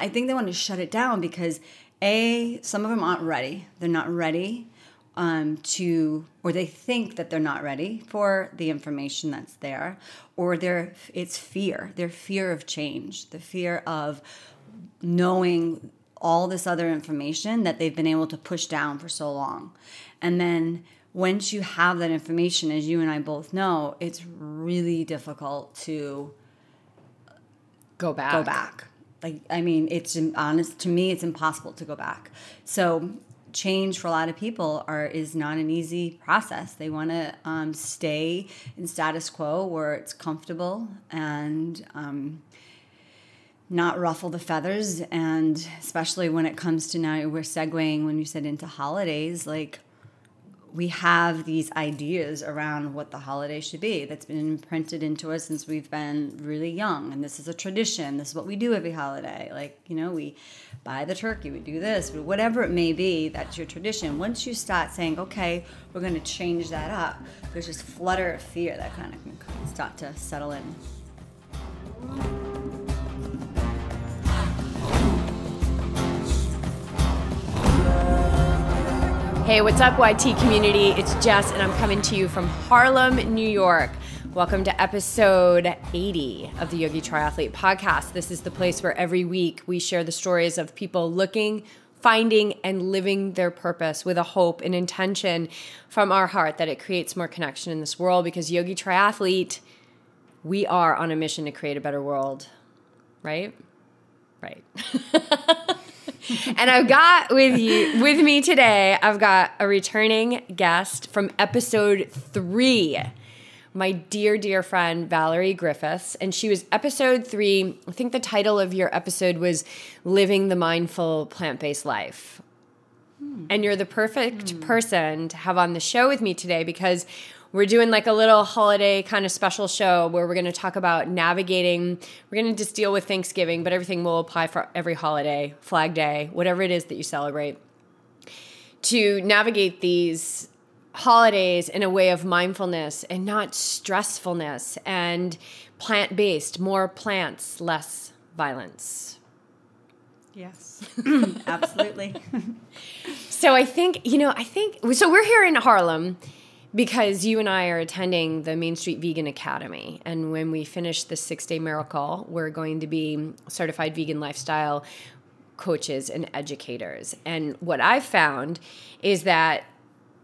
I think they want to shut it down because a some of them aren't ready. They're not ready um, to, or they think that they're not ready for the information that's there, or they're it's fear. Their fear of change, the fear of knowing all this other information that they've been able to push down for so long, and then once you have that information, as you and I both know, it's really difficult to go back. Go back. Like I mean, it's honest to me, it's impossible to go back. So change for a lot of people are is not an easy process. They want to um, stay in status quo where it's comfortable and um, not ruffle the feathers. And especially when it comes to now, we're segueing when you said into holidays, like we have these ideas around what the holiday should be that's been imprinted into us since we've been really young. And this is a tradition. This is what we do every holiday. Like you know we buy the turkey we do this but whatever it may be that's your tradition. Once you start saying okay we're going to change that up there's this flutter of fear that kind of can start to settle in Hey, what's up, YT community? It's Jess, and I'm coming to you from Harlem, New York. Welcome to episode 80 of the Yogi Triathlete podcast. This is the place where every week we share the stories of people looking, finding, and living their purpose with a hope and intention from our heart that it creates more connection in this world because Yogi Triathlete, we are on a mission to create a better world, right? Right. and I've got with you with me today, I've got a returning guest from episode three. My dear, dear friend Valerie Griffiths, and she was episode three. I think the title of your episode was Living the Mindful Plant Based Life. Hmm. And you're the perfect hmm. person to have on the show with me today because we're doing like a little holiday kind of special show where we're going to talk about navigating. We're going to just deal with Thanksgiving, but everything will apply for every holiday, Flag Day, whatever it is that you celebrate. To navigate these holidays in a way of mindfulness and not stressfulness and plant based, more plants, less violence. Yes, absolutely. so I think, you know, I think, so we're here in Harlem because you and I are attending the Main Street Vegan Academy. And when we finish the six day miracle, we're going to be certified vegan lifestyle coaches and educators. And what I've found is that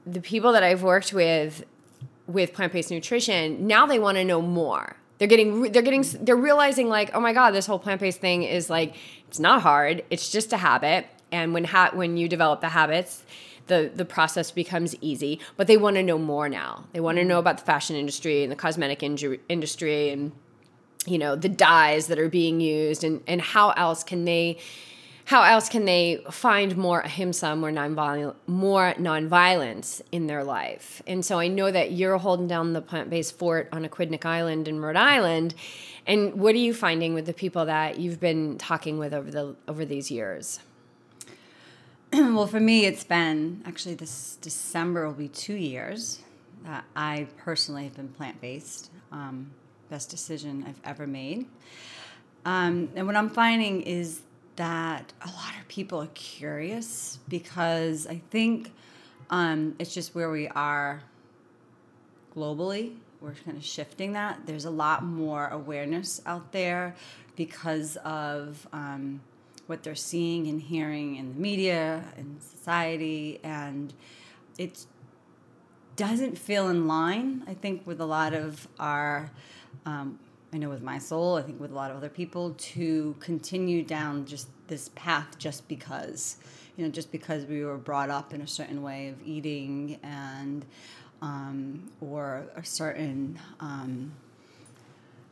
the people that I've worked with with plant-based nutrition, now they want to know more. They're getting they're getting they're realizing like, "Oh my god, this whole plant-based thing is like it's not hard. It's just a habit." And when ha- when you develop the habits, the the process becomes easy. But they want to know more now. They want to mm-hmm. know about the fashion industry and the cosmetic inju- industry and you know the dyes that are being used and and how else can they how else can they find more ahimsa, more nonviolence, more nonviolence in their life? And so I know that you're holding down the plant-based fort on Aquidneck Island in Rhode Island. And what are you finding with the people that you've been talking with over the over these years? well, for me, it's been actually this December will be two years that I personally have been plant based. Um, best decision I've ever made. Um, and what I'm finding is that a lot of people are curious because I think um, it's just where we are globally. We're kind of shifting that. There's a lot more awareness out there because of um, what they're seeing and hearing in the media and society and it doesn't feel in line i think with a lot of our um, i know with my soul i think with a lot of other people to continue down just this path just because you know just because we were brought up in a certain way of eating and um, or a certain um,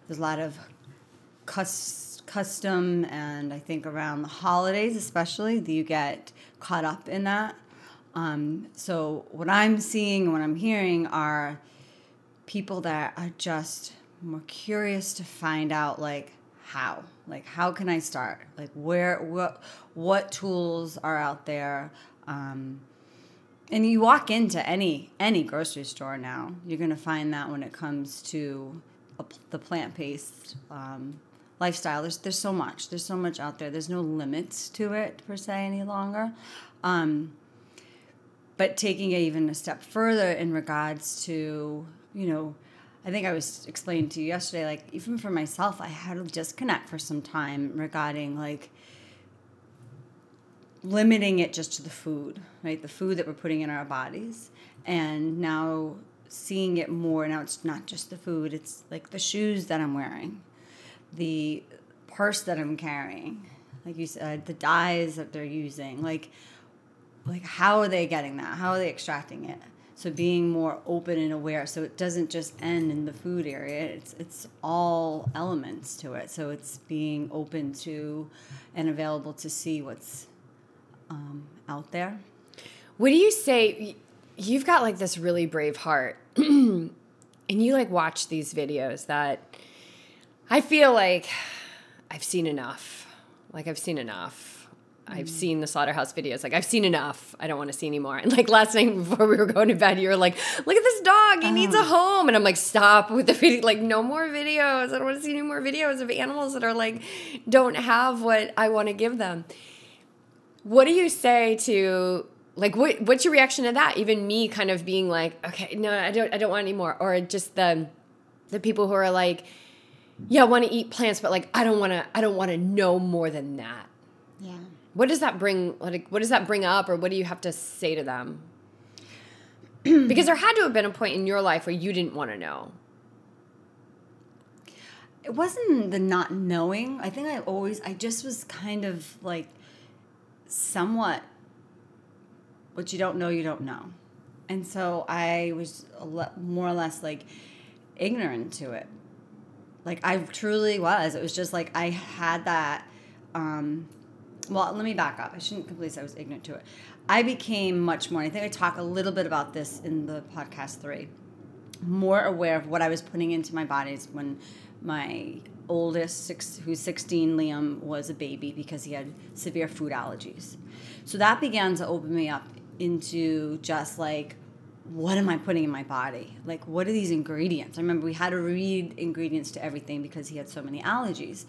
there's a lot of cuss custom and I think around the holidays, especially, you get caught up in that. Um, so what I'm seeing and what I'm hearing are people that are just more curious to find out like how like how can i start like where what what tools are out there um, and you walk into any any grocery store now you're going to find that when it comes to a, the plant-based um, lifestyle. There's there's so much. There's so much out there. There's no limits to it per se any longer. Um, but taking it even a step further in regards to you know I think I was explaining to you yesterday, like even for myself, I had to disconnect for some time regarding like limiting it just to the food, right? The food that we're putting in our bodies. And now seeing it more, now it's not just the food, it's like the shoes that I'm wearing, the purse that I'm carrying, like you said, the dyes that they're using, like like how are they getting that? How are they extracting it? So being more open and aware, so it doesn't just end in the food area. It's it's all elements to it. So it's being open to and available to see what's um, out there. What do you say? You've got like this really brave heart, and you like watch these videos that I feel like I've seen enough. Like I've seen enough I've seen the slaughterhouse videos. Like I've seen enough. I don't want to see anymore. And like last night before we were going to bed, you were like, "Look at this dog. He uh-huh. needs a uh-huh. home." And I'm like, "Stop with the video. Like no more videos. I don't want to see any more videos of animals that are like don't have what I want to give them." What do you say to like what what's your reaction to that? Even me kind of being like, "Okay, no, I don't I don't want any more." Or just the the people who are like, "Yeah, I want to eat plants, but like I don't want to I don't want to know more than that." Yeah. What does that bring? Like, what does that bring up, or what do you have to say to them? because there had to have been a point in your life where you didn't want to know. It wasn't the not knowing. I think I always, I just was kind of like somewhat what you don't know, you don't know. And so I was more or less like ignorant to it. Like I truly was. It was just like I had that. Um, well, let me back up. I shouldn't completely say I was ignorant to it. I became much more, I think I talk a little bit about this in the podcast three, more aware of what I was putting into my bodies when my oldest, six, who's 16, Liam, was a baby because he had severe food allergies. So that began to open me up into just like what am I putting in my body? Like, what are these ingredients? I remember we had to read ingredients to everything because he had so many allergies.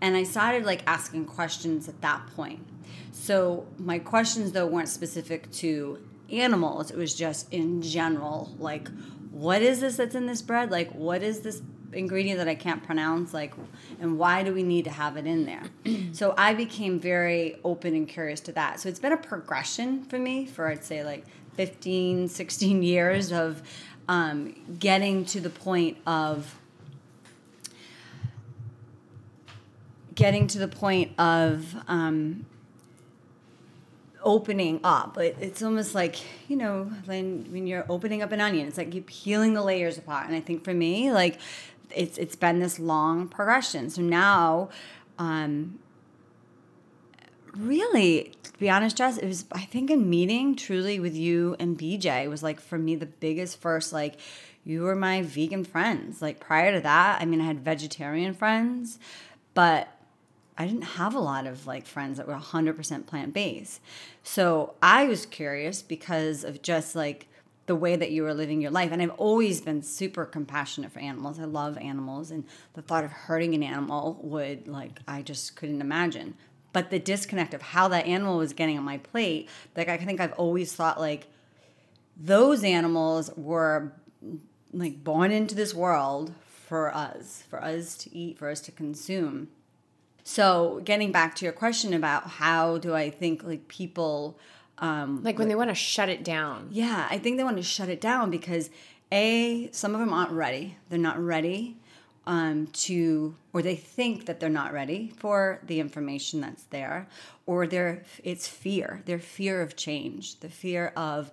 And I started like asking questions at that point. So, my questions though weren't specific to animals, it was just in general like, what is this that's in this bread? Like, what is this ingredient that I can't pronounce? Like, and why do we need to have it in there? so, I became very open and curious to that. So, it's been a progression for me for, I'd say, like 15, 16 years of um, getting to the point of getting to the point of um, opening up. It, it's almost like you know when when you're opening up an onion, it's like you're peeling the layers apart. And I think for me, like it's it's been this long progression. So now. Um, really to be honest jess it was i think a meeting truly with you and bj was like for me the biggest first like you were my vegan friends like prior to that i mean i had vegetarian friends but i didn't have a lot of like friends that were 100% plant-based so i was curious because of just like the way that you were living your life. And I've always been super compassionate for animals. I love animals, and the thought of hurting an animal would, like, I just couldn't imagine but the disconnect of how that animal was getting on my plate like i think i've always thought like those animals were like born into this world for us for us to eat for us to consume. So getting back to your question about how do i think like people um, like when they want to shut it down. Yeah i think they want to shut it down because a some of them aren't ready. They're not ready um, to, or they think that they're not ready for the information that's there, or they're, it's fear, their fear of change, the fear of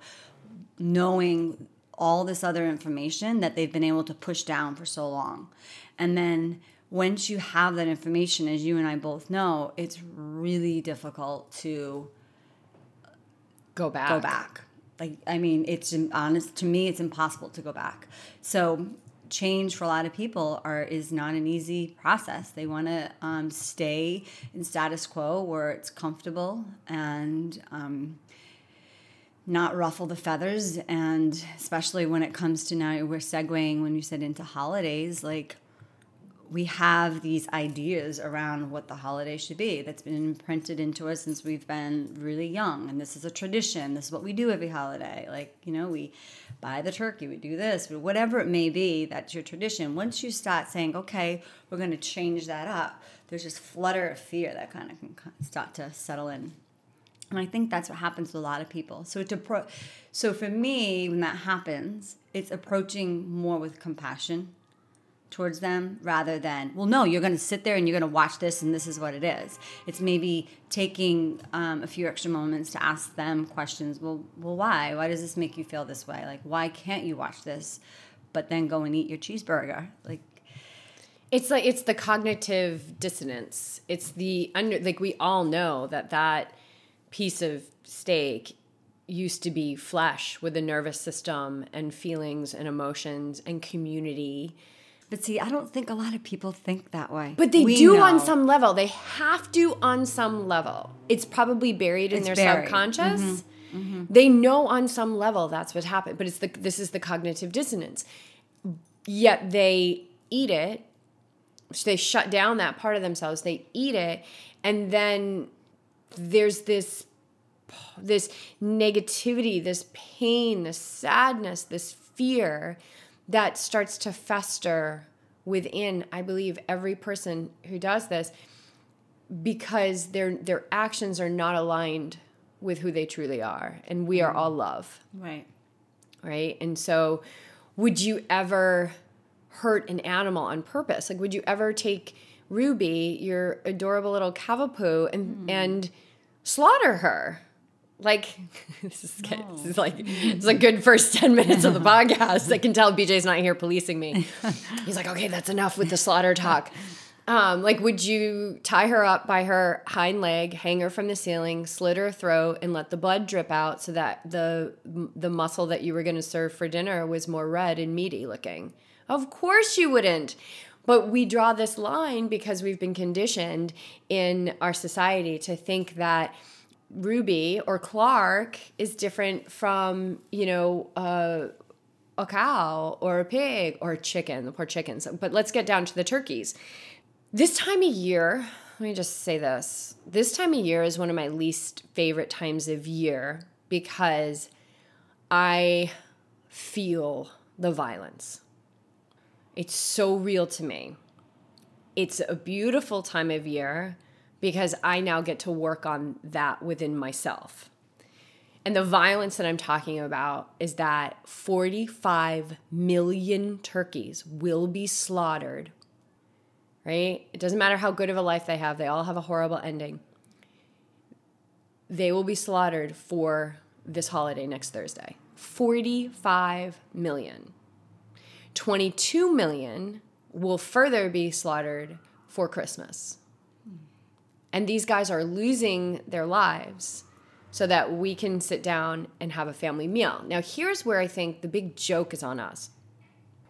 knowing all this other information that they've been able to push down for so long. And then once you have that information, as you and I both know, it's really difficult to go back. Go back. Like I mean, it's honest to me, it's impossible to go back. So change for a lot of people are is not an easy process. They want to um, stay in status quo where it's comfortable and um, not ruffle the feathers. And especially when it comes to now, we're segueing when you said into holidays, like we have these ideas around what the holiday should be that's been imprinted into us since we've been really young. And this is a tradition. This is what we do every holiday. Like you know we buy the turkey we do this whatever it may be that's your tradition. Once you start saying okay we're going to change that up there's this flutter of fear that kind of can start to settle in. And i think that's what happens to a lot of people. So to pro so for me when that happens it's approaching more with compassion towards them rather than well no you're going to sit there and you're going to watch this and this is what it is. It's maybe taking um, a few extra moments to ask them questions. Well well why? Why does this make you feel this way? Like why can't you watch this but then go and eat your cheeseburger? Like it's like it's the cognitive dissonance. It's the under like we all know that that piece of steak used to be flesh with a nervous system and feelings and emotions and community but see, I don't think a lot of people think that way. But they we do know. on some level. They have to on some level. It's probably buried in it's their buried. subconscious. Mm-hmm. Mm-hmm. They know on some level that's what happened. But it's the this is the cognitive dissonance. Yet they eat it. So they shut down that part of themselves. They eat it, and then there's this this negativity, this pain, this sadness, this fear that starts to fester within i believe every person who does this because their their actions are not aligned with who they truly are and we are all love. Right. Right? And so would you ever hurt an animal on purpose? Like would you ever take ruby your adorable little cavapoo and mm. and slaughter her like this is, no. this is like it's a good first 10 minutes of the podcast. I can tell bj's not here policing me. He's like okay that's enough with the slaughter talk. Um, like would you tie her up by her hind leg hang her from the ceiling slit her throat and let the blood drip out so that the the muscle that you were going to serve for dinner was more red and meaty looking? Of course you wouldn't. But we draw this line because we've been conditioned in our society to think that Ruby or Clark is different from, you know, uh, a cow or a pig or a chicken, the poor chickens. But let's get down to the turkeys. This time of year, let me just say this. This time of year is one of my least favorite times of year because I feel the violence. It's so real to me. It's a beautiful time of year because I now get to work on that within myself. And the violence that I'm talking about is that 45 million turkeys will be slaughtered, right? It doesn't matter how good of a life they have, they all have a horrible ending. They will be slaughtered for this holiday next Thursday. 45 million. 22 million will further be slaughtered for Christmas. And these guys are losing their lives so that we can sit down and have a family meal. Now, here's where I think the big joke is on us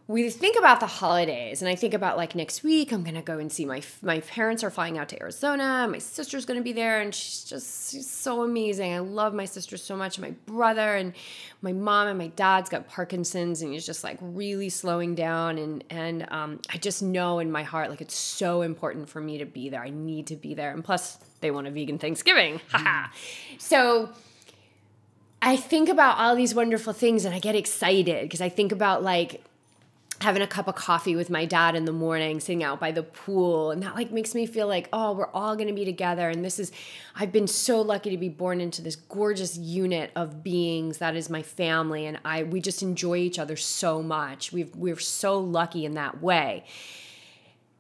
we think about the holidays and i think about like next week i'm gonna go and see my my parents are flying out to arizona my sister's gonna be there and she's just she's so amazing. I love my sister so much my brother and my mom and my dad's got parkinson's and he's just like really slowing down and and um, i just know in my heart like it's so important for me to be there. I need to be there and plus they want a vegan thanksgiving. So I think about all these wonderful things and I get excited because I think about like having a cup of coffee with my dad in the morning sitting out by the pool and that like makes me feel like oh we're all going to be together and this is i've been so lucky to be born into this gorgeous unit of beings that is my family and i we just enjoy each other so much. We've we're so lucky in that way.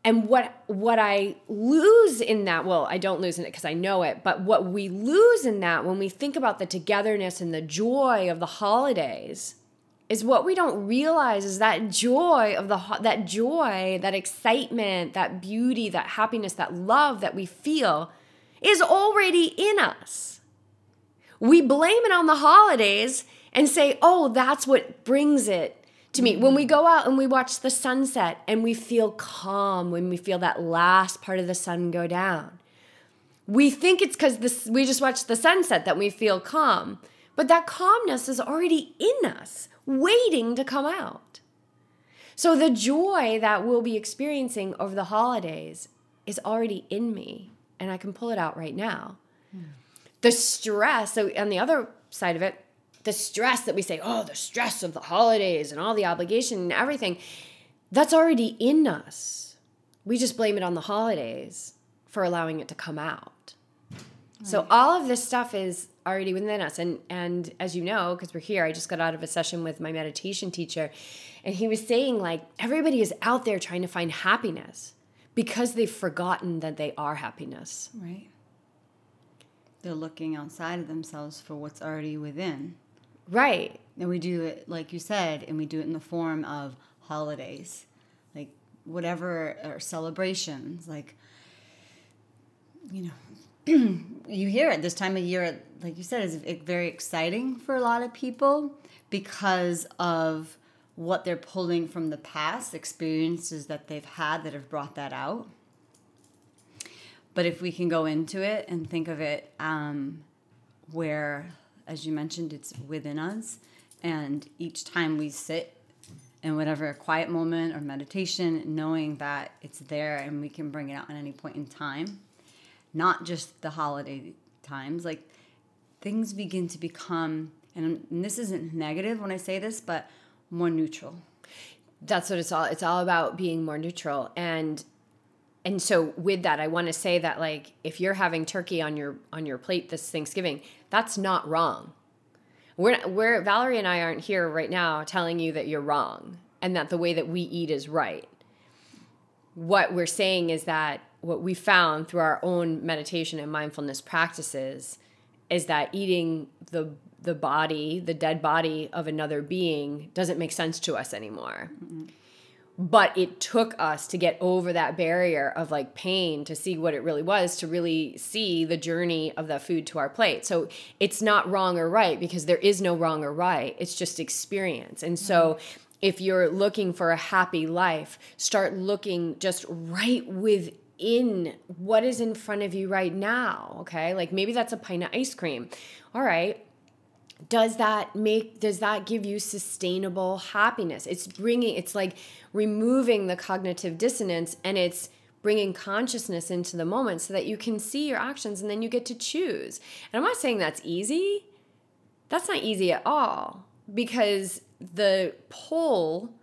And what what i lose in that well i don't lose in it because i know it but what we lose in that when we think about the togetherness and the joy of the holidays is what we don't realize is that joy of the that joy, that excitement, that beauty, that happiness, that love that we feel is already in us. We blame it on the holidays and say, "Oh, that's what brings it to me." When we go out and we watch the sunset and we feel calm when we feel that last part of the sun go down. We think it's cuz we just watched the sunset that we feel calm. But that calmness is already in us waiting to come out. So the joy that we'll be experiencing over the holidays is already in me and I can pull it out right now. Hmm. The stress, so on the other side of it, the stress that we say, oh, the stress of the holidays and all the obligation and everything, that's already in us. We just blame it on the holidays for allowing it to come out. So all of this stuff is already within us. And and as you know, because we're here, I just got out of a session with my meditation teacher, and he was saying like everybody is out there trying to find happiness because they've forgotten that they are happiness. Right. They're looking outside of themselves for what's already within. Right. And we do it, like you said, and we do it in the form of holidays, like whatever, or celebrations. Like, you know, you hear it this time of year, like you said, is very exciting for a lot of people because of what they're pulling from the past, experiences that they've had that have brought that out. But if we can go into it and think of it um, where, as you mentioned, it's within us, and each time we sit in whatever quiet moment or meditation, knowing that it's there and we can bring it out at any point in time, not just the holiday times, like things begin to become, and, this isn't negative when I say this, but more neutral. That's what it's all it's all about being more neutral and and so with that I want to say that like if you're having turkey on your on your plate this Thanksgiving, that's not wrong. We're we're Valerie and I aren't here right now telling you that you're wrong and that the way that we eat is right. What we're saying is that what we found through our own meditation and mindfulness practices is that eating the the body, the dead body of another being, doesn't make sense to us anymore. Mm-hmm. But it took us to get over that barrier of like pain to see what it really was, to really see the journey of the food to our plate. So it's not wrong or right because there is no wrong or right. It's just experience. And so mm-hmm. if you're looking for a happy life, start looking just right within what is in front of you right now. Okay. Like maybe that's a pint of ice cream. All right does that make does that give you sustainable happiness it's bringing it's like removing the cognitive dissonance and it's bringing consciousness into the moment so that you can see your actions and then you get to choose and i'm not saying that's easy that's not easy at all because the pull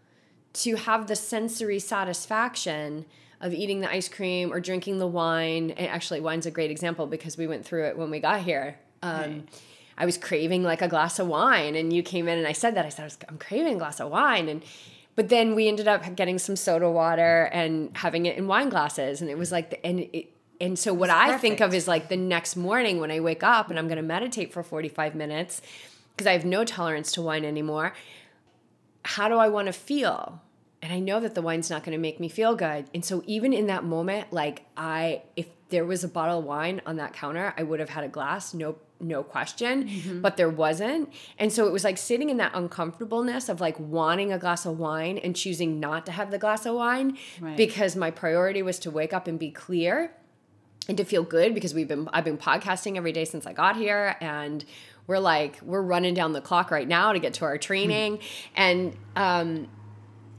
to have the sensory satisfaction of eating the ice cream or drinking the wine. And actually wine's a great example because we went through it when we got here. Um, right. I was craving like a glass of wine, and you came in and I said that. I said I am craving a glass of wine, and but then we ended up getting some soda water and having it in wine glasses, and it was like the, and it, and so what I think of is like the next morning when I wake up and I'm going to meditate for 45 minutes because I have no tolerance to wine anymore. How do I want to feel? And I know that the wine's not going to make me feel good. And so even in that moment, like I if there was a bottle of wine on that counter, I would have had a glass, no no question, mm-hmm. but there wasn't. And so it was like sitting in that uncomfortableness of like wanting a glass of wine and choosing not to have the glass of wine right. because my priority was to wake up and be clear and to feel good because we've been I've been podcasting every day since I got here and we're like we're running down the clock right now to get to our training mm-hmm. and um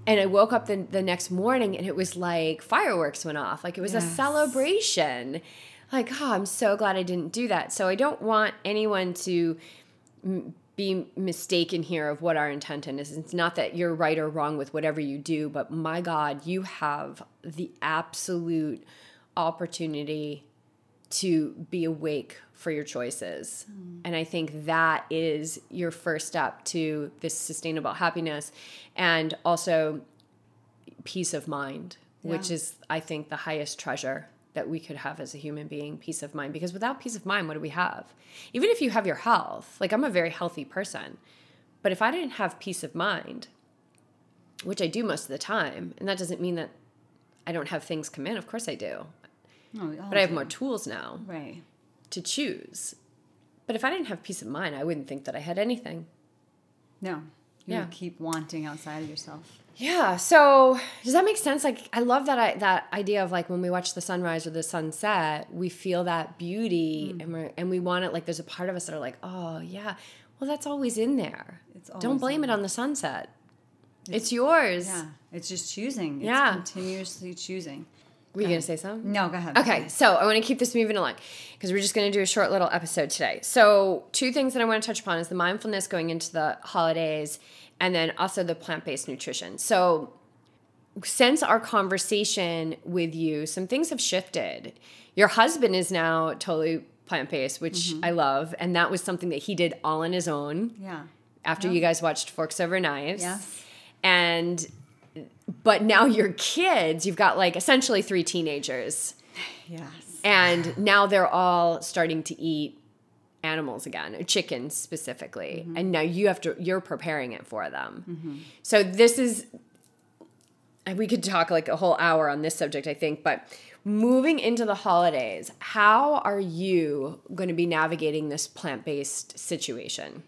and I woke up the, the next morning and it was like fireworks went off. Like it was yes. a celebration like, oh, I'm so glad I didn't do that. So I don't want anyone to m- be mistaken here of what our intention is. It's not that you're right or wrong with whatever you do, but my God, you have the absolute opportunity to be awake for your choices. Mm. And I think that is your first step to this sustainable happiness and also peace of mind, yeah. which is, I think, the highest treasure that we could have as a human being peace of mind because without peace of mind what do we have even if you have your health like i'm a very healthy person but if i didn't have peace of mind which i do most of the time and that doesn't mean that i don't have things come in of course i do oh, but i have do. more tools now right to choose but if i didn't have peace of mind i wouldn't think that i had anything no you yeah. keep wanting outside of yourself yeah. So does that make sense? Like I love that I, that idea of like when we watch the sunrise or the sunset, we feel that beauty mm. and we and we want it. Like there's a part of us that are like, oh yeah, well that's always in there. It's always Don't blame it on the sunset. It's yours. Yeah, it's just choosing. It's Yeah. continuously choosing. Were you going to say something? No, go ahead. Okay, so I want to keep this moving along because we're just going to do a short little episode today. So, two things that I want to touch upon is the mindfulness going into the holidays and then also the plant based nutrition. So, since our conversation with you, some things have shifted. Your husband is now totally plant based, which mm-hmm. I love. And that was something that he did all on his own Yeah. after you guys watched Forks Over Knives. Yes. And but now your kids, you've got like essentially three teenagers. Yes. And now they're all starting to eat animals again, chickens specifically. Mm-hmm. And now you have to you're preparing it for them. Mm-hmm. So this is we could talk like a whole hour on this subject, I think, but moving into the holidays, how are you going to be navigating this plant-based situation?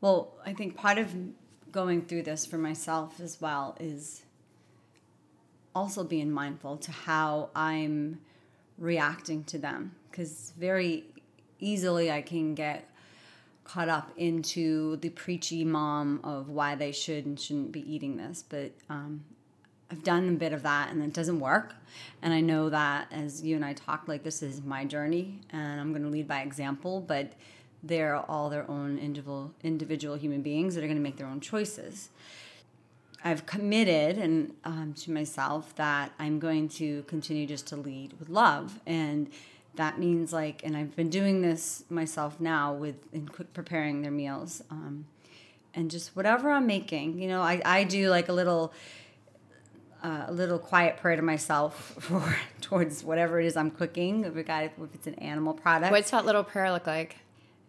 Well, I think part of going through this for myself as well is also being mindful to how I'm reacting to them because very easily I can get caught up into the preachy mom of why they should and shouldn't be eating this, but um, I've done a bit of that and it doesn't work. And I know that as you and I talk, like this is my journey and I'm going to lead by example, but they're all their own individual individual human beings that are going to make their own choices. I've committed and um, to myself that I'm going to continue just to lead with love, and that means like, and I've been doing this myself now with in quick preparing their meals, um, and just whatever I'm making. You know, I I do like a little. Uh, a little quiet prayer to myself for towards whatever it is I'm cooking. If, got, if it's an animal product, What's that little prayer look like?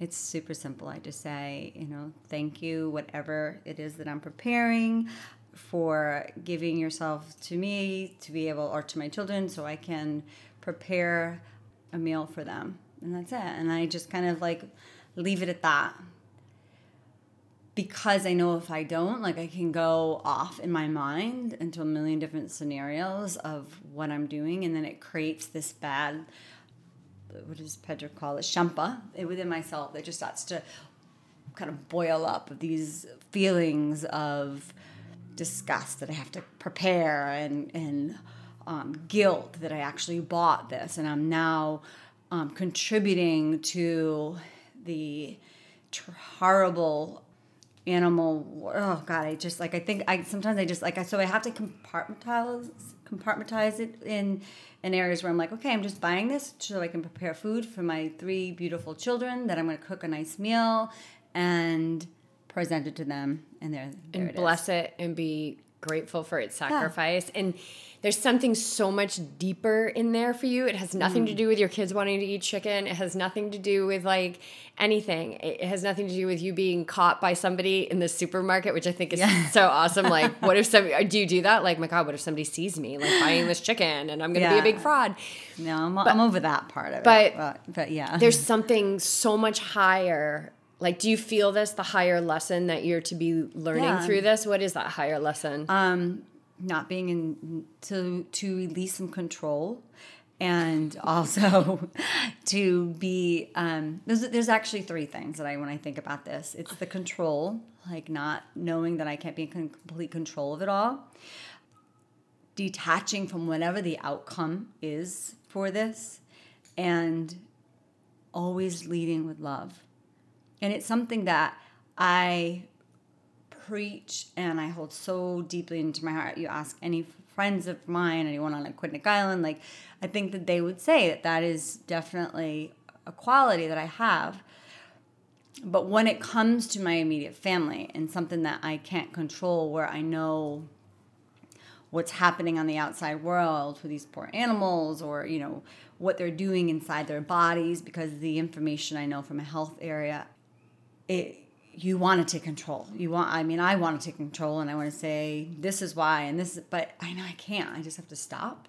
It's super simple. I just say, you know, thank you, whatever it is that I'm preparing, for giving yourself to me to be able, or to my children, so I can prepare a meal for them. And that's it. And I just kind of like leave it at that. Because I know if I don't, like I can go off in my mind into a million different scenarios of what I'm doing, and then it creates this bad what does Pedro call it, shenpa within myself that just starts to kind of boil up these feelings of disgust that I have to prepare and and um, guilt that I actually bought this. And I'm now um, contributing to the horrible animal oh god i just like i think i sometimes i just like i so i have to compartmentalize compartmentalize it in in areas where i'm like okay i'm just buying this so i can prepare food for my three beautiful children that i'm going to cook a nice meal and present it to them and there, there and it is. bless it and be grateful for its sacrifice. And there's something so much deeper in there for you. It has nothing Mm. to do with your kids wanting to eat chicken. It has nothing to do with like anything. It has nothing to do with you being caught by somebody in the supermarket, which I think is Yeah. so awesome. Like, what if somebody, do you do that? Like, my God, what if somebody sees me like buying this chicken and I'm going to be a big fraud? no I'm, I'm over that part of but- it but, but yeah there's something so much higher. Like, do you feel this, the higher lesson that you're to be learning Yeah. through this? What is that higher lesson? um, not being in to to release some control and also to be um, there's, there's actually three things that i when i think about this it's the control like not knowing that i can't be in complete control of it all detaching from whatever the outcome is for this and always leading with love and it's something that i preach and I hold so deeply into my heart. You ask any friends of mine, anyone on Aquidneck Island, like I think that they would say that that is definitely a quality that I have. But when it comes to my immediate family and something that I can't control, where I know what's happening on the outside world for these poor animals or you know what they're doing inside their bodies because the information I know from a health area it you want to take control. You want I mean I want to take control and I want to say this is why and this is, but I know I can't. I just have to stop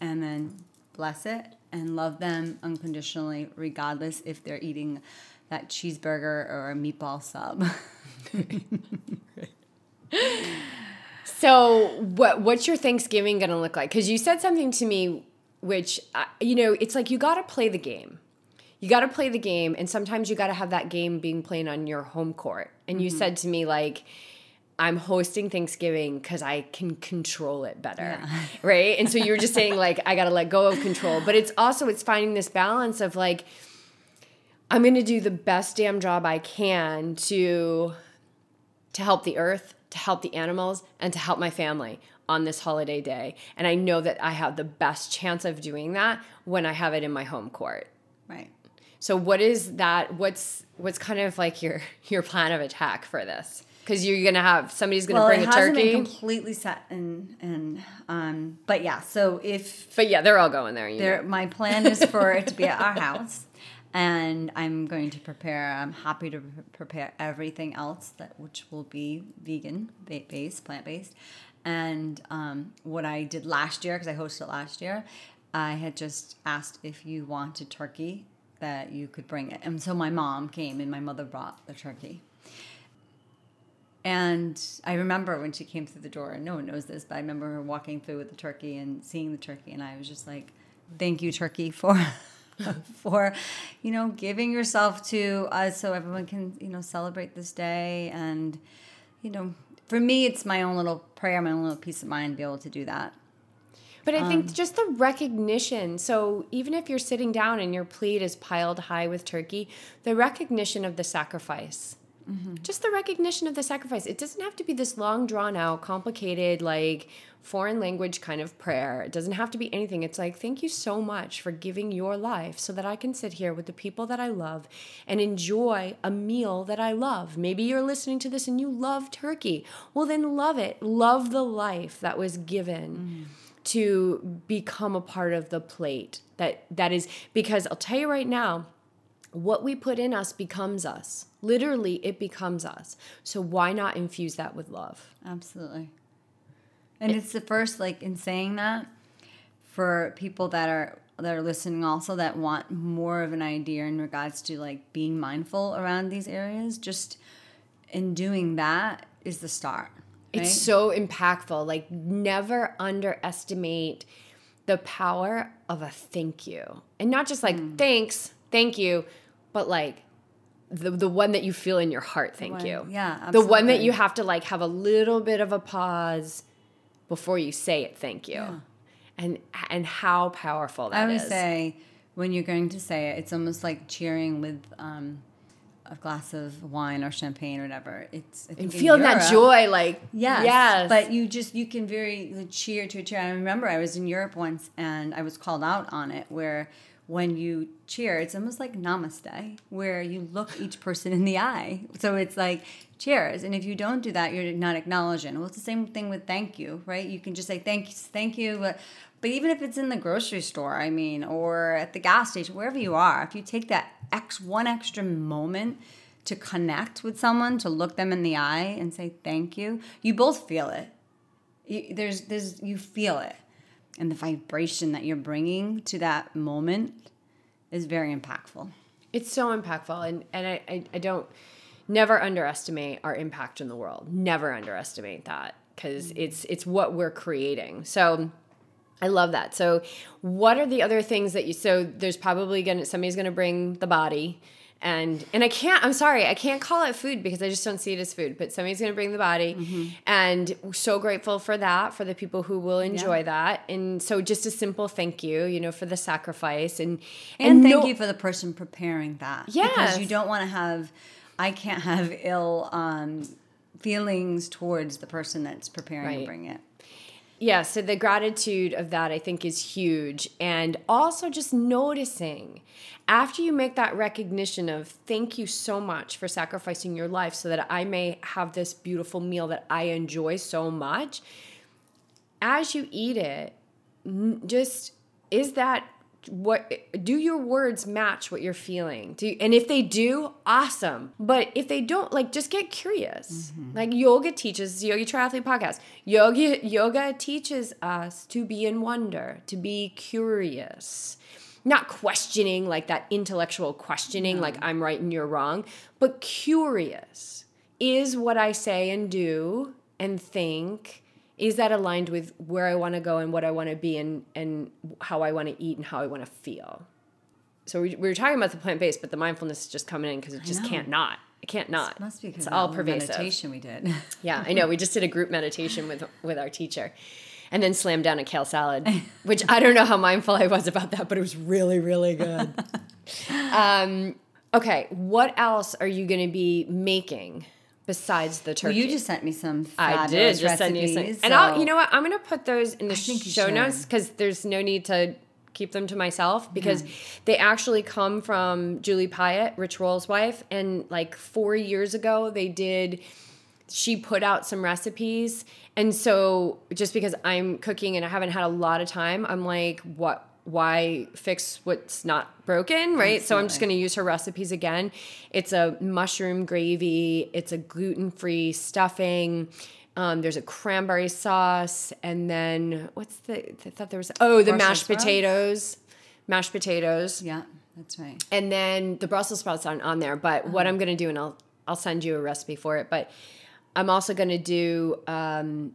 and then bless it and love them unconditionally regardless if they're eating that cheeseburger or a meatball sub. So, what what's your Thanksgiving going to look like? Because you said something to me, which you know, it's like you got to play the game. You got to play the game, and sometimes you got to have that game being played on your home court. And you mm-hmm. said to me like, I'm hosting Thanksgiving because I can control it better. Yeah. Right. And so you were just saying, like, I got to let go of control. But it's also, it's finding this balance of like, I'm going to do the best damn job I can to to help the earth, to help the animals, and to help my family on this holiday day. And I know that I have the best chance of doing that when I have it in my home court. Right. So what is that what's what's kind of like your your plan of attack for this? Because you're gonna have somebody's gonna well, bring it a hasn't turkey. Been completely set and and um, but yeah. So if but yeah, they're all going there. You there, know. my plan is for it to be at our house, and I'm going to prepare. I'm happy to prepare everything else that which will be vegan based, plant based, and um, what I did last year because I hosted last year, I had just asked if you wanted turkey that you could bring it, and so my mom came and my mother brought the turkey. And I remember when she came through the door, and no one knows this, but I remember her walking through with the turkey and seeing the turkey, and I was just like, "Thank you, turkey, for for you know giving yourself to us so everyone can you know celebrate this day. And you know for me it's my own little prayer my own little peace of mind to be able to do that but I think um, just the recognition. So even if you're sitting down and your plate is piled high with turkey, the recognition of the sacrifice. Mm-hmm. Just the recognition of the sacrifice. It doesn't have to be this long, drawn out, complicated, like foreign language kind of prayer. It doesn't have to be anything. It's like, thank you so much for giving your life so that I can sit here with the people that I love and enjoy a meal that I love. Maybe you're listening to this and you love turkey. Well, then love it. Love the life that was given. Mm. To become a part of the plate. That that is because I'll tell you right now, what we put in us becomes us. Literally, it becomes us. So why not infuse that with love? Absolutely. And it's the first, like, in saying that, for people that are that are listening also that want more of an idea in regards to like being mindful around these areas just in doing that is the start right? it's so impactful like never underestimate the power of a thank you and not just like mm. thanks thank you but like the the one that you feel in your heart thank you yeah absolutely. the one that you have to like have a little bit of a pause before you say it thank you yeah. and and how powerful that I would is. say when you're going to say it it's almost like cheering with um, a glass of wine or champagne or whatever it's I and feeling Europe, that joy like yes, yes but you just you can very cheer to a cheer I remember I was in Europe once and I was called out on it where when you cheer, it's almost like namaste, where you look each person in the eye. So it's like cheers. And if you don't do that, you're not acknowledging. Well, it's the same thing with thank you, right? You can just say thank you, thank you. Uh, But, even if it's in the grocery store, I mean, or at the gas station, wherever you are, if you take that X one extra moment to connect with someone, to look them in the eye and say thank you, you both feel it. You, there's, there's, you feel it and the vibration that you're bringing to that moment is very impactful. It's so impactful, and and I, I, I don't never underestimate our impact in the world. Never underestimate that because mm. it's it's what we're creating. So I love that. So what are the other things that you so there's probably gonna somebody's gonna bring the body and and I can't I'm sorry I can't call it food because I just don't see it as food but somebody's going to bring the body mm-hmm. and so grateful for that for the people who will enjoy yeah. that and so just a simple thank you you know for the sacrifice and and, and thank no, you for the person preparing that yeah because you don't want to have I can't have ill um, feelings towards the person that's preparing right. to bring it yeah, so the gratitude of that I think is huge. And also just noticing after you make that recognition of thank you so much for sacrificing your life so that I may have this beautiful meal that I enjoy so much, as you eat it, just is that what do your words match what you're feeling do you, and if they do awesome but if they don't like just get curious mm-hmm. like yoga teaches yogi triathlete podcast yoga yoga teaches us to be in wonder to be curious not questioning like that intellectual questioning no. like i'm right and you're wrong but curious is what i say and do and think is that aligned with where I want to go and what I want to be and and how I want to eat and how I want to feel. So we, we were talking about the plant based, but the mindfulness is just coming in because it just can't not. I can't not. It must be because it's of all pervasive. meditation we did. Yeah, I know. We just did a group meditation with with our teacher, and then slammed down a kale salad, which I don't know how mindful I was about that, but it was really really good. um, okay, what else are you going to be making besides the Well, turkey? you just sent me some. I did just send you some, recipes, and I'll, you know what? I'm going to put those in the show notes because there's no need to keep them to myself because they actually come from Julie Piatt, Rich Roll's wife, and like four years ago they did. She put out some recipes, and so just because I'm cooking and I haven't had a lot of time, I'm like, what? Why fix what's not broken, right? So I'm just going to use her recipes again. It's a mushroom gravy. It's a gluten free stuffing. Um, there's a cranberry sauce, and then what's the? I thought there was oh the Brussels mashed sprouts? potatoes, mashed potatoes, Yeah, that's right. and then the Brussels sprouts aren't on there. But what Uh-huh. I'm gonna do, and I'll I'll send you a recipe for it. But I'm also gonna do um,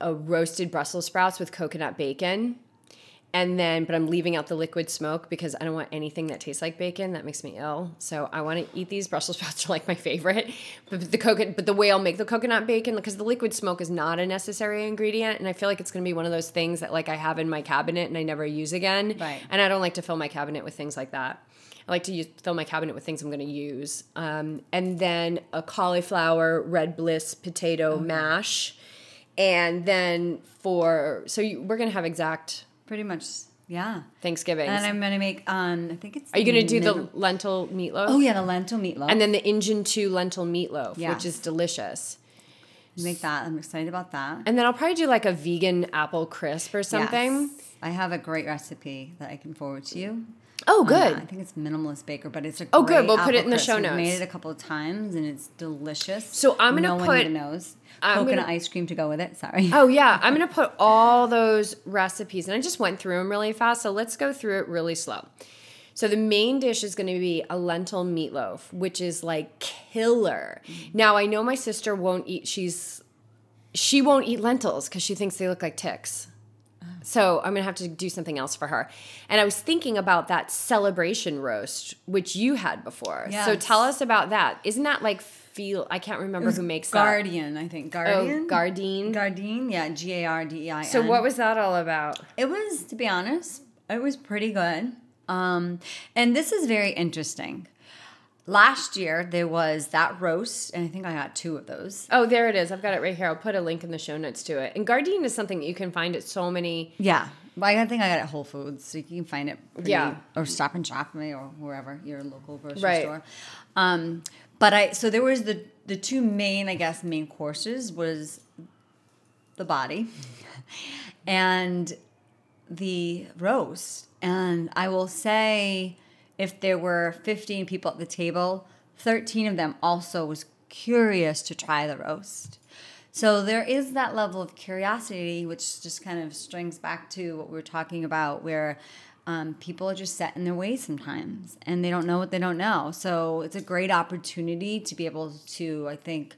a roasted Brussels sprouts with coconut bacon. And then, but I'm leaving out the liquid smoke because I don't want anything that tastes like bacon. That makes me ill. So I want to eat these Brussels sprouts. Are like my favorite. But the coconut, but the way I'll make the coconut bacon because the liquid smoke is not a necessary ingredient, and I feel like it's going to be one of those things that like I have in my cabinet and I never use again. Right. And I don't like to fill my cabinet with things like that. I like to use, fill my cabinet with things I'm going to use. Um, and then a cauliflower red bliss potato mash. And then for so you, we're going to have exact Pretty much, yeah. Thanksgiving. And I'm gonna make um. I think it's. Are you going to do the lentil meatloaf? Oh yeah, the lentil meatloaf. And then the Engine 2 lentil meatloaf, Yes. which is delicious. make that. I'm excited about that. And then I'll probably do like a vegan apple crisp or something. Yes. I have a great recipe that I can forward to you. Oh, good. I think it's minimalist baker, but it's a Oh, good. We'll put it in the crisp. show We've. Made it a couple of times and it's delicious. So I'm gonna no one put- even knows I'm coconut gonna- ice cream to go with it. Sorry. Oh yeah, I'm gonna put all those recipes, and I just went through them really fast. So let's go through it really slow. So the main dish is going to be a lentil meatloaf, which is like killer. Mm-hmm. Now I know my sister won't eat. She's she won't eat lentils because she thinks they look like ticks. So I'm gonna have to do something else for her. And I was thinking about that celebration roast, which you had before. So tell us about that. Isn't that like feel? I can't remember who makes that. Guardian, I think. Guardian. Oh, Gardein. Gardein, yeah, G A R D E I N. So what was that all about? It was, to be honest, it was pretty good. Um, and this is very interesting. Last year there was that roast, and I think I got two of those. Oh, there it is. I've got it right here. I'll put a link in the show notes to it. And Gardein is something that you can find at so many. Yeah, I think I got it at Whole Foods, so you can find it. Pretty, Yeah. or Stop and Shop me or wherever your local grocery Right. store. Um, but I so there was the the two main, I guess, main courses was the body and the roast. And I will say, if there were 15 people at the table, 13 of them also was curious to try the roast. So there is that level of curiosity, which just kind of strings back to what we were talking about, where um, people are just set in their ways sometimes and they don't know what they don't know. So it's a great opportunity to be able to, I think,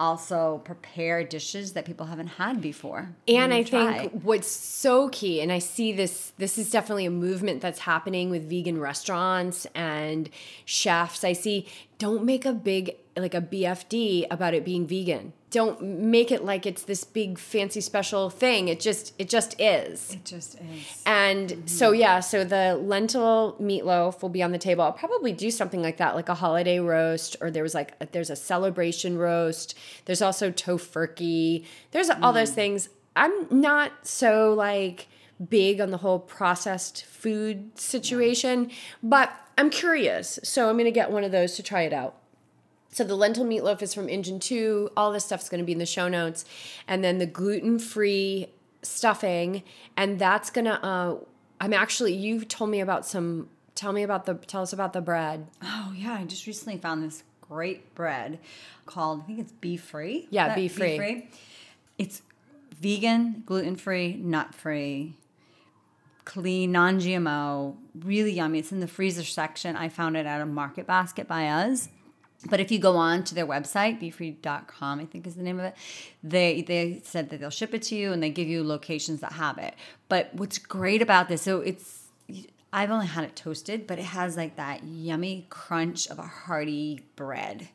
also prepare dishes that people haven't had before. And I try. think what's so key, and I see this, this is definitely a movement that's happening with vegan restaurants and chefs. I see, don't make a big, like a BFD about it being vegan. Don't make it like it's this big fancy special thing. It just, it just is. It just is. And mm-hmm. so yeah, so the lentil meatloaf will be on the table. I'll probably do something like that, like a holiday roast, or there was like a, there's a celebration roast. There's also Tofurky. There's all mm. those things. I'm not so like big on the whole processed food situation, but I'm curious. So I'm gonna get one of those to try it out. So the lentil meatloaf is from Engine 2. All this stuff's going to be in the show notes. And then the gluten-free stuffing and that's going to uh I'm actually you told me about some tell me about the tell us about the bread. Oh yeah, I just recently found this great bread called I think it's Be Free. Yeah, Is that Be Free. It's vegan, gluten free, nut free, clean, non GMO, really yummy. It's in the freezer section. I found it at a market basket by us. But if you go on to their website, befree.com, I think is the name of it, they they said that they'll ship it to you and they give you locations that have it. But what's great about this, so it's I've only had it toasted, but it has like that yummy crunch of a hearty bread.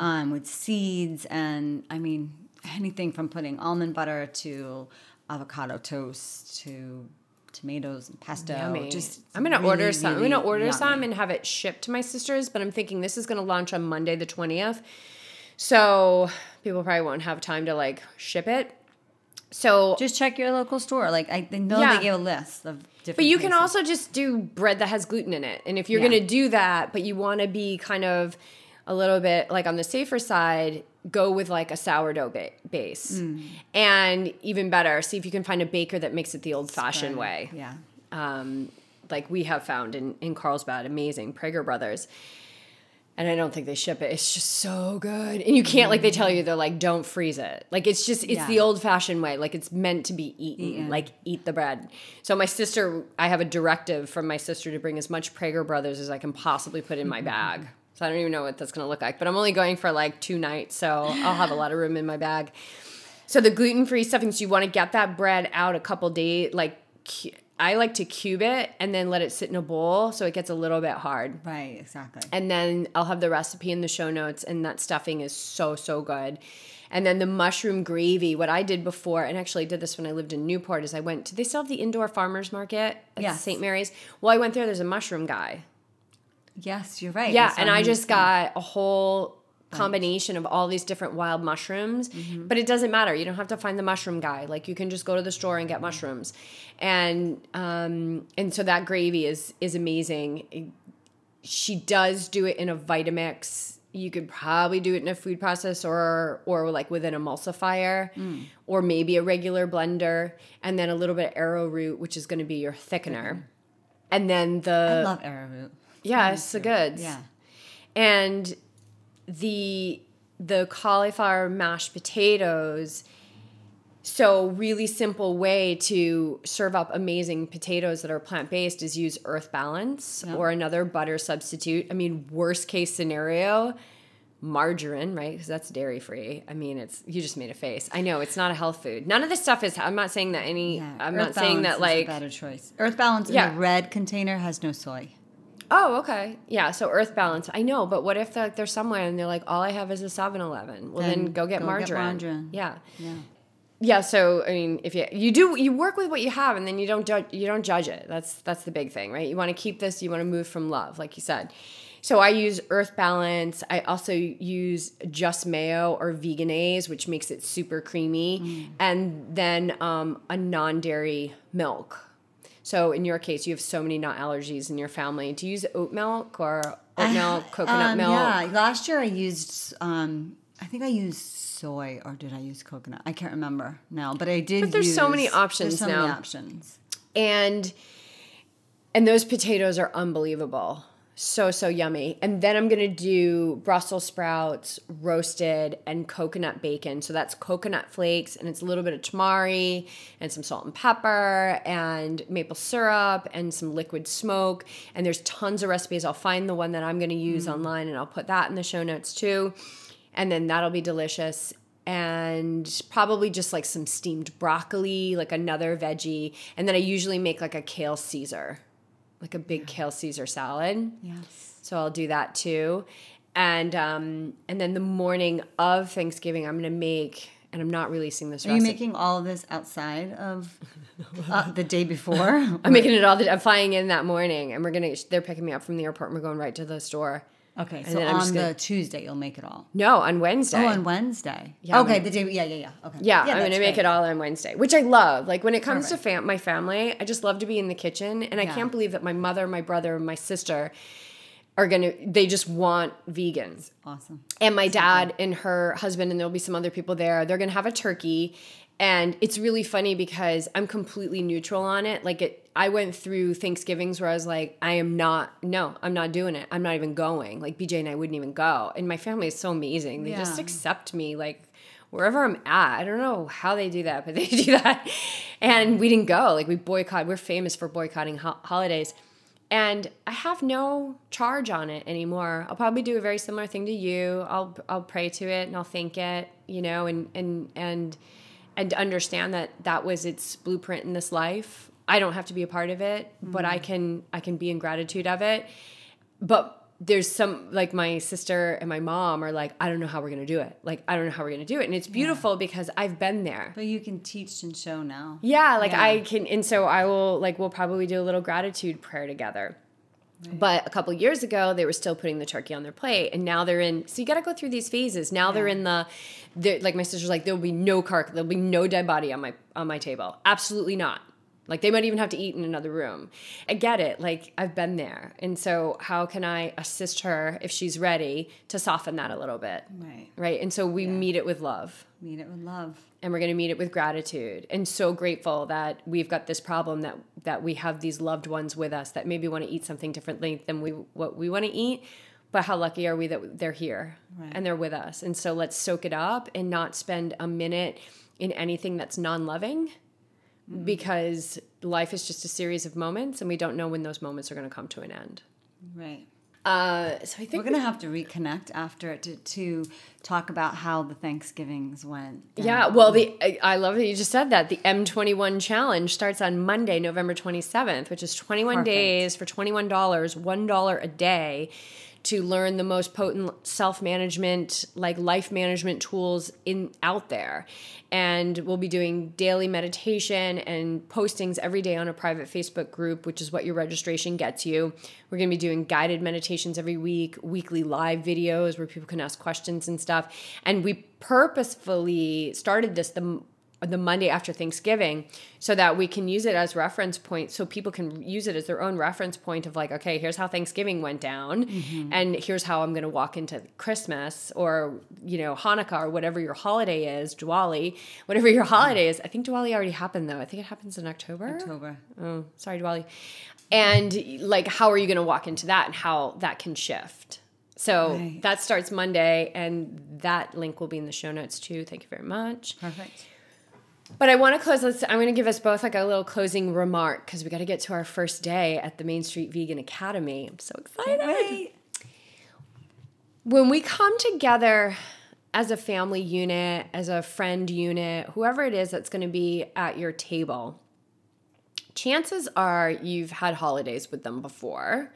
um, with seeds and I mean anything from putting almond butter to avocado toast to tomatoes and pesto. Yummy. Just I'm gonna really, order some. really I'm gonna order yummy. some and have it shipped to my sisters. But I'm thinking this is gonna launch on Monday the twentieth, so people probably won't have time to like ship it. So, Just check your local store. Like I they know Yeah. they give a list of different. but you can also just do bread that has gluten in it. And if you're Yeah. gonna do that, but you want to be kind of a little bit like on the safer side, go with like a sourdough ba- base. Mm. And even better, see if you can find a baker that makes it the old-fashioned way. Yeah. um, like we have found in, in Carlsbad, amazing Prager Brothers. And I don't think they ship it. It's just so good. And you can't, like they tell you, they're like, don't freeze it. Like it's just, it's Yeah. the old fashioned way. Like it's meant to be eaten. Eaten. Like eat the bread. So my sister, I have a directive from my sister to bring as much Prager Brothers as I can possibly put in my bag. So I don't even know what that's going to look like. But I'm only going for like two nights. So I'll have a lot of room in my bag. So the gluten free stuffing, so you want to get that bread out a couple days. Like I like to cube it and then let it sit in a bowl so it gets a little bit hard. Right. Exactly. And then I'll have the recipe in the show notes, and that stuffing is so so good. And then the mushroom gravy. What I did before, and actually I did this when I lived in Newport, is I went to they still have the indoor farmers market at Yes. St. Mary's. Well, I went there. There's a mushroom guy. Yes, you're right. Yeah, and I just got a whole combination of all these different wild mushrooms. Mm-hmm. But it doesn't matter. You don't have to find the mushroom guy. Like you can just go to the store and get mushrooms. And um and so that gravy is is amazing. She does do it in a Vitamix. You could probably do it in a food processor or or like with an emulsifier Mm. or maybe a regular blender and then a little bit of arrowroot which is going to be your thickener. And then the I love arrowroot. Yeah, it's the goods. Yeah. And the the cauliflower mashed potatoes so really simple way to serve up amazing potatoes that are plant-based is use earth balance Yeah. or another butter substitute i mean worst case scenario margarine right because that's dairy free i mean it's you just made a face i know it's not a health food none of this stuff is i'm not saying that any Yeah. i'm Earth not saying that like a better choice. Earth Balance in Yeah. the red container has no soy. Oh, okay. Yeah, so earth balance. I know, but what if like, they're somewhere and they're like, all I have is a 7-Eleven? Well, then, Then go get go get margarine. margarine. Yeah. Yeah. Yeah, so I mean, if you you do you work with what you have and then you don't judge you don't judge it. That's that's the big thing, right? You want to keep this, you want to move from love, like you said. So I use Earth Balance. I also use Just Mayo or Vegenaise, which makes it super creamy, and then um, a non-dairy milk. So in your case, you have so many nut allergies in your family. Do you use oat milk or oat milk, coconut Um, milk? Yeah, last year I used, um, I think I used soy or did I use coconut? I can't remember now, but I did. But there's so many options there's so many now. options. and and those potatoes are unbelievable so so yummy. And then i'm gonna do brussels sprouts roasted and coconut bacon. So that's coconut flakes and it's a little bit of tamari and some salt and pepper and maple syrup and some liquid smoke. And there's tons of recipes. I'll find the one that i'm gonna use mm. online and i'll put that in the show notes too. And then that'll be delicious. And probably just like some steamed broccoli, like another veggie, and then I usually make like a kale Caesar, like a big kale Caesar salad. Yes. So I'll do that too, and um, and then the morning of Thanksgiving, I'm gonna make, and I'm not releasing this Are you recipe. making all of this outside of uh, the day before? I'm making it all. The, I'm flying in that morning, and we're gonna. They're picking me up from the airport, and we're going right to the store. Okay, so then on the gonna- Tuesday you'll make it all. No, on Wednesday. Oh, on Wednesday. Yeah, okay, the day. Yeah, yeah, yeah. Okay. Yeah, I'm gonna make great. it all on Wednesday, which I love. Like when it comes Perfect. to fam- my family, I just love to be in the kitchen, and I Yeah. can't believe that my mother, my brother, and my sister are gonna. They just want vegans, Awesome. and my dad and her husband, and there'll be some other people there. They're gonna have a turkey, and it's really funny because I'm completely neutral on it. Like it, I went through Thanksgivings where I was like, I am not. No, I'm not doing it. I'm not even going. Like BJ and I wouldn't even go, and my family is so amazing. They just accept me like wherever I'm at. I don't know how they do that, but they do that. And we didn't go. Like we boycott. We're famous for boycotting ho- holidays. And I have no charge on it anymore. I'll probably do a very similar thing to you. I'll I'll pray to it and I'll thank it, you know, and and and and understand that that was its blueprint in this life. I don't have to be a part of it, but I mm-hmm. can I can be in gratitude of it. But there's some like my sister and my mom are like, I don't know how we're gonna do it. Like I don't know how we're gonna do it, and it's beautiful because I've been there. But you can teach and show now. Yeah, like Yeah. I can, and so I will like we'll probably do a little gratitude prayer together. But a couple years ago, they were still putting the turkey on their plate, and now they're in. So you got to go through these phases. Now they're in the, they're, like my sister's like, there will be no carc, there'll be no dead body on my on my table. Absolutely not. Like they might even have to eat in another room. I get it. Like I've been there, and so how can I assist her if she's ready to soften that a little bit, Right. right? And so we meet it with love Meet it with love. And we're going to meet it with gratitude and so grateful that we've got this problem that that we have these loved ones with us that maybe want to eat something differently than we what we want to eat but how lucky are we that they're here Right. and they're with us and so let's soak it up and not spend a minute in anything that's non-loving mm-hmm. because life is just a series of moments and we don't know when those moments are going to come to an end Right. Uh, so i think We're gonna have to reconnect after it to, to talk about how the Thanksgivings went. Yeah, well, the I- I love that you just said that. The M21 challenge starts on Monday, November 27th, which is 21 Perfect. days for $21, $1 a day to learn the most potent self-management, like life management tools in out there. And we'll be doing daily meditation and postings every day on a private Facebook group, which is what your registration gets you. We're going to be doing guided meditations every week, weekly live videos where people can ask questions and stuff. And we purposefully started this the the Monday after Thanksgiving so that we can use it as reference point so people can use it as their own reference point of like okay here's how Thanksgiving went down mm-hmm. and here's how I'm going to walk into Christmas or you know Hanukkah or whatever your holiday is Diwali whatever your holiday is. I think Diwali already happened though. I think it happens in October. October. oh sorry Diwali. And like how are you going to walk into that and how that can shift? So Right. that starts Monday and that link will be in the show notes too. Thank you very much. Perfect. But I want to close. Let's. I'm going to give us both like a little closing remark because we got to get to our first day at the Main Street Vegan Academy. I'm so excited. When we come together as a family unit, as a friend unit, whoever it is that's going to be at your table, chances are you've had holidays with them before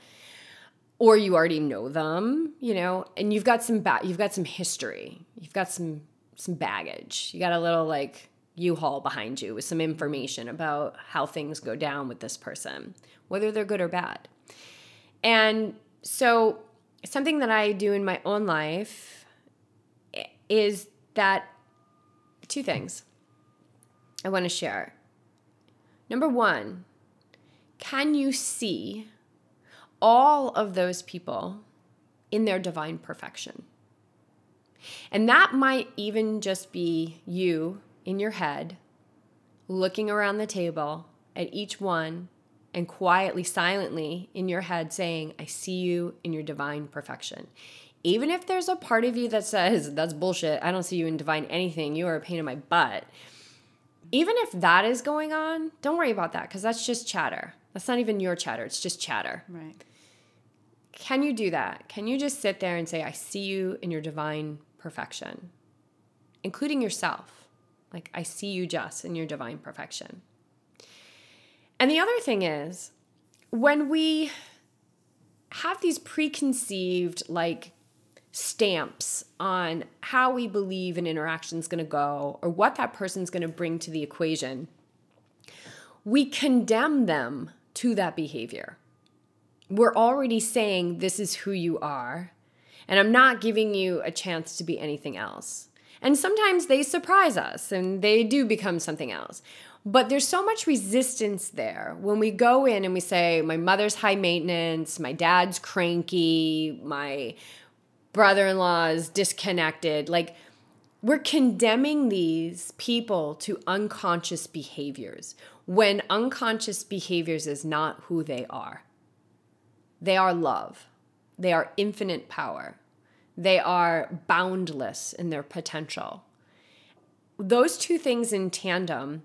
or you already know them, you know, and you've got some ba- you've got some history. You've got some some baggage. You got a little like U-Haul behind you with some information about how things go down with this person, whether they're good or bad. And so something that I do in my own life is that two things I want to share. Number 1, can you see all of those people in their divine perfection. And that might even just be you in your head looking around the table at each one and quietly, silently in your head saying, I see you in your divine perfection. Even if there's a part of you that says, That's bullshit, I don't see you in divine anything, you are a pain in my butt. Even if that is going on, don't worry about that because that's just chatter. That's not even your chatter, it's just chatter. Right. Can you do that? Can you just sit there and say, I see you in your divine perfection, including yourself? Like, I see you just in your divine perfection. And the other thing is, when we have these preconceived, like, stamps on how we believe an interaction is going to go or what that person's going to bring to the equation, we condemn them to that behavior we're already saying this is who you are, and I'm not giving you a chance to be anything else. And sometimes they surprise us and they do become something else. But there's so much resistance there when we go in and we say, My mother's high maintenance, my dad's cranky, my brother in law is disconnected. Like, we're condemning these people to unconscious behaviors when unconscious behaviors is not who they are. They are love. They are infinite power. They are boundless in their potential. Those two things in tandem,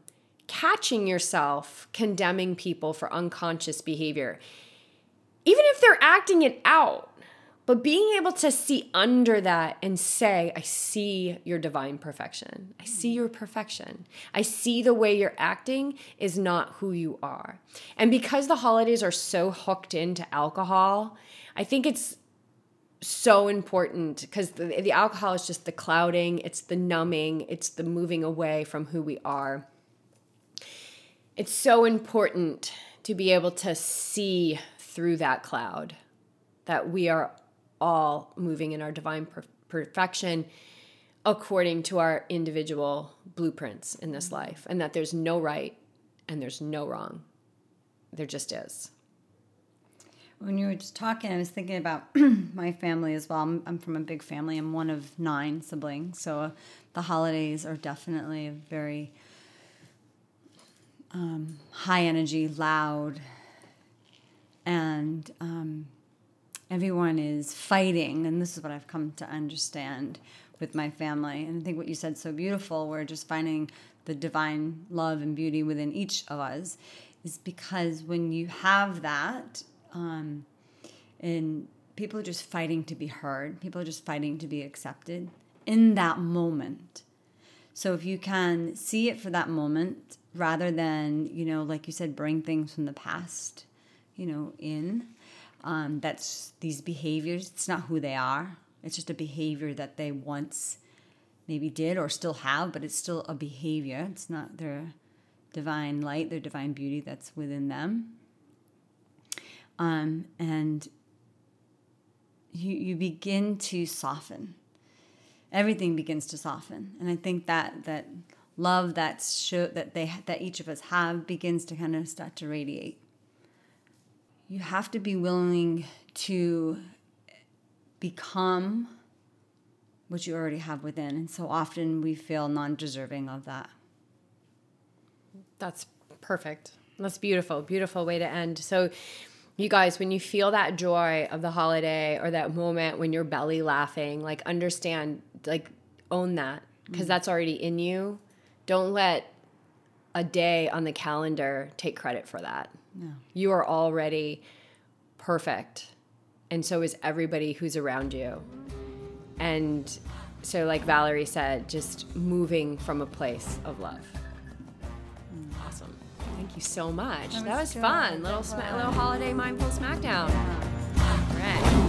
catching yourself condemning people for unconscious behavior, even if they're acting it out, but being able to see under that and say, I see your divine perfection. I see your perfection. I see the way you're acting is not who you are. And because the holidays are so hooked into alcohol, I think it's so important because the, the alcohol is just the clouding, it's the numbing, it's the moving away from who we are. It's so important to be able to see through that cloud that we are all moving in our divine per- perfection according to our individual blueprints in this life, and that there's no right and there's no wrong. There just is. When you were just talking, I was thinking about my family as well. I'm, I'm, from a big family. I'm one of nine siblings, so uh, the holidays are definitely a very um, high energy, loud, and um, everyone is fighting. And this is what I've come to understand with my family. And I think what you said so beautiful, we're just finding the divine love and beauty within each of us, is because when you have that, um, and people are just fighting to be heard, people are just fighting to be accepted in that moment. So if you can see it for that moment rather than, you know, like you said, bring things from the past, you know, in, um, that's these behaviors, it's not who they are. It's just a behavior that they once maybe did or still have, but it's still a behavior. It's not their divine light, their divine beauty that's within them. Um, and you, you begin to soften. Everything begins to soften. And I think that that love that's show, that they that each of us have begins to kind of start to radiate. You have to be willing to become what you already have within. And so often we feel non deserving of that. That's perfect. That's beautiful. Beautiful way to end. So, you guys, when you feel that joy of the holiday or that moment when you're belly laughing, like understand, like own that because mm. that's already in you. Don't let a day on the calendar take credit for that. No. You are already perfect and so is everybody who's around you. And so, like Valerie said, just moving from a place of love. Thank you so much. That was, that was fun. Little, sma- little holiday mindful smackdown. All right.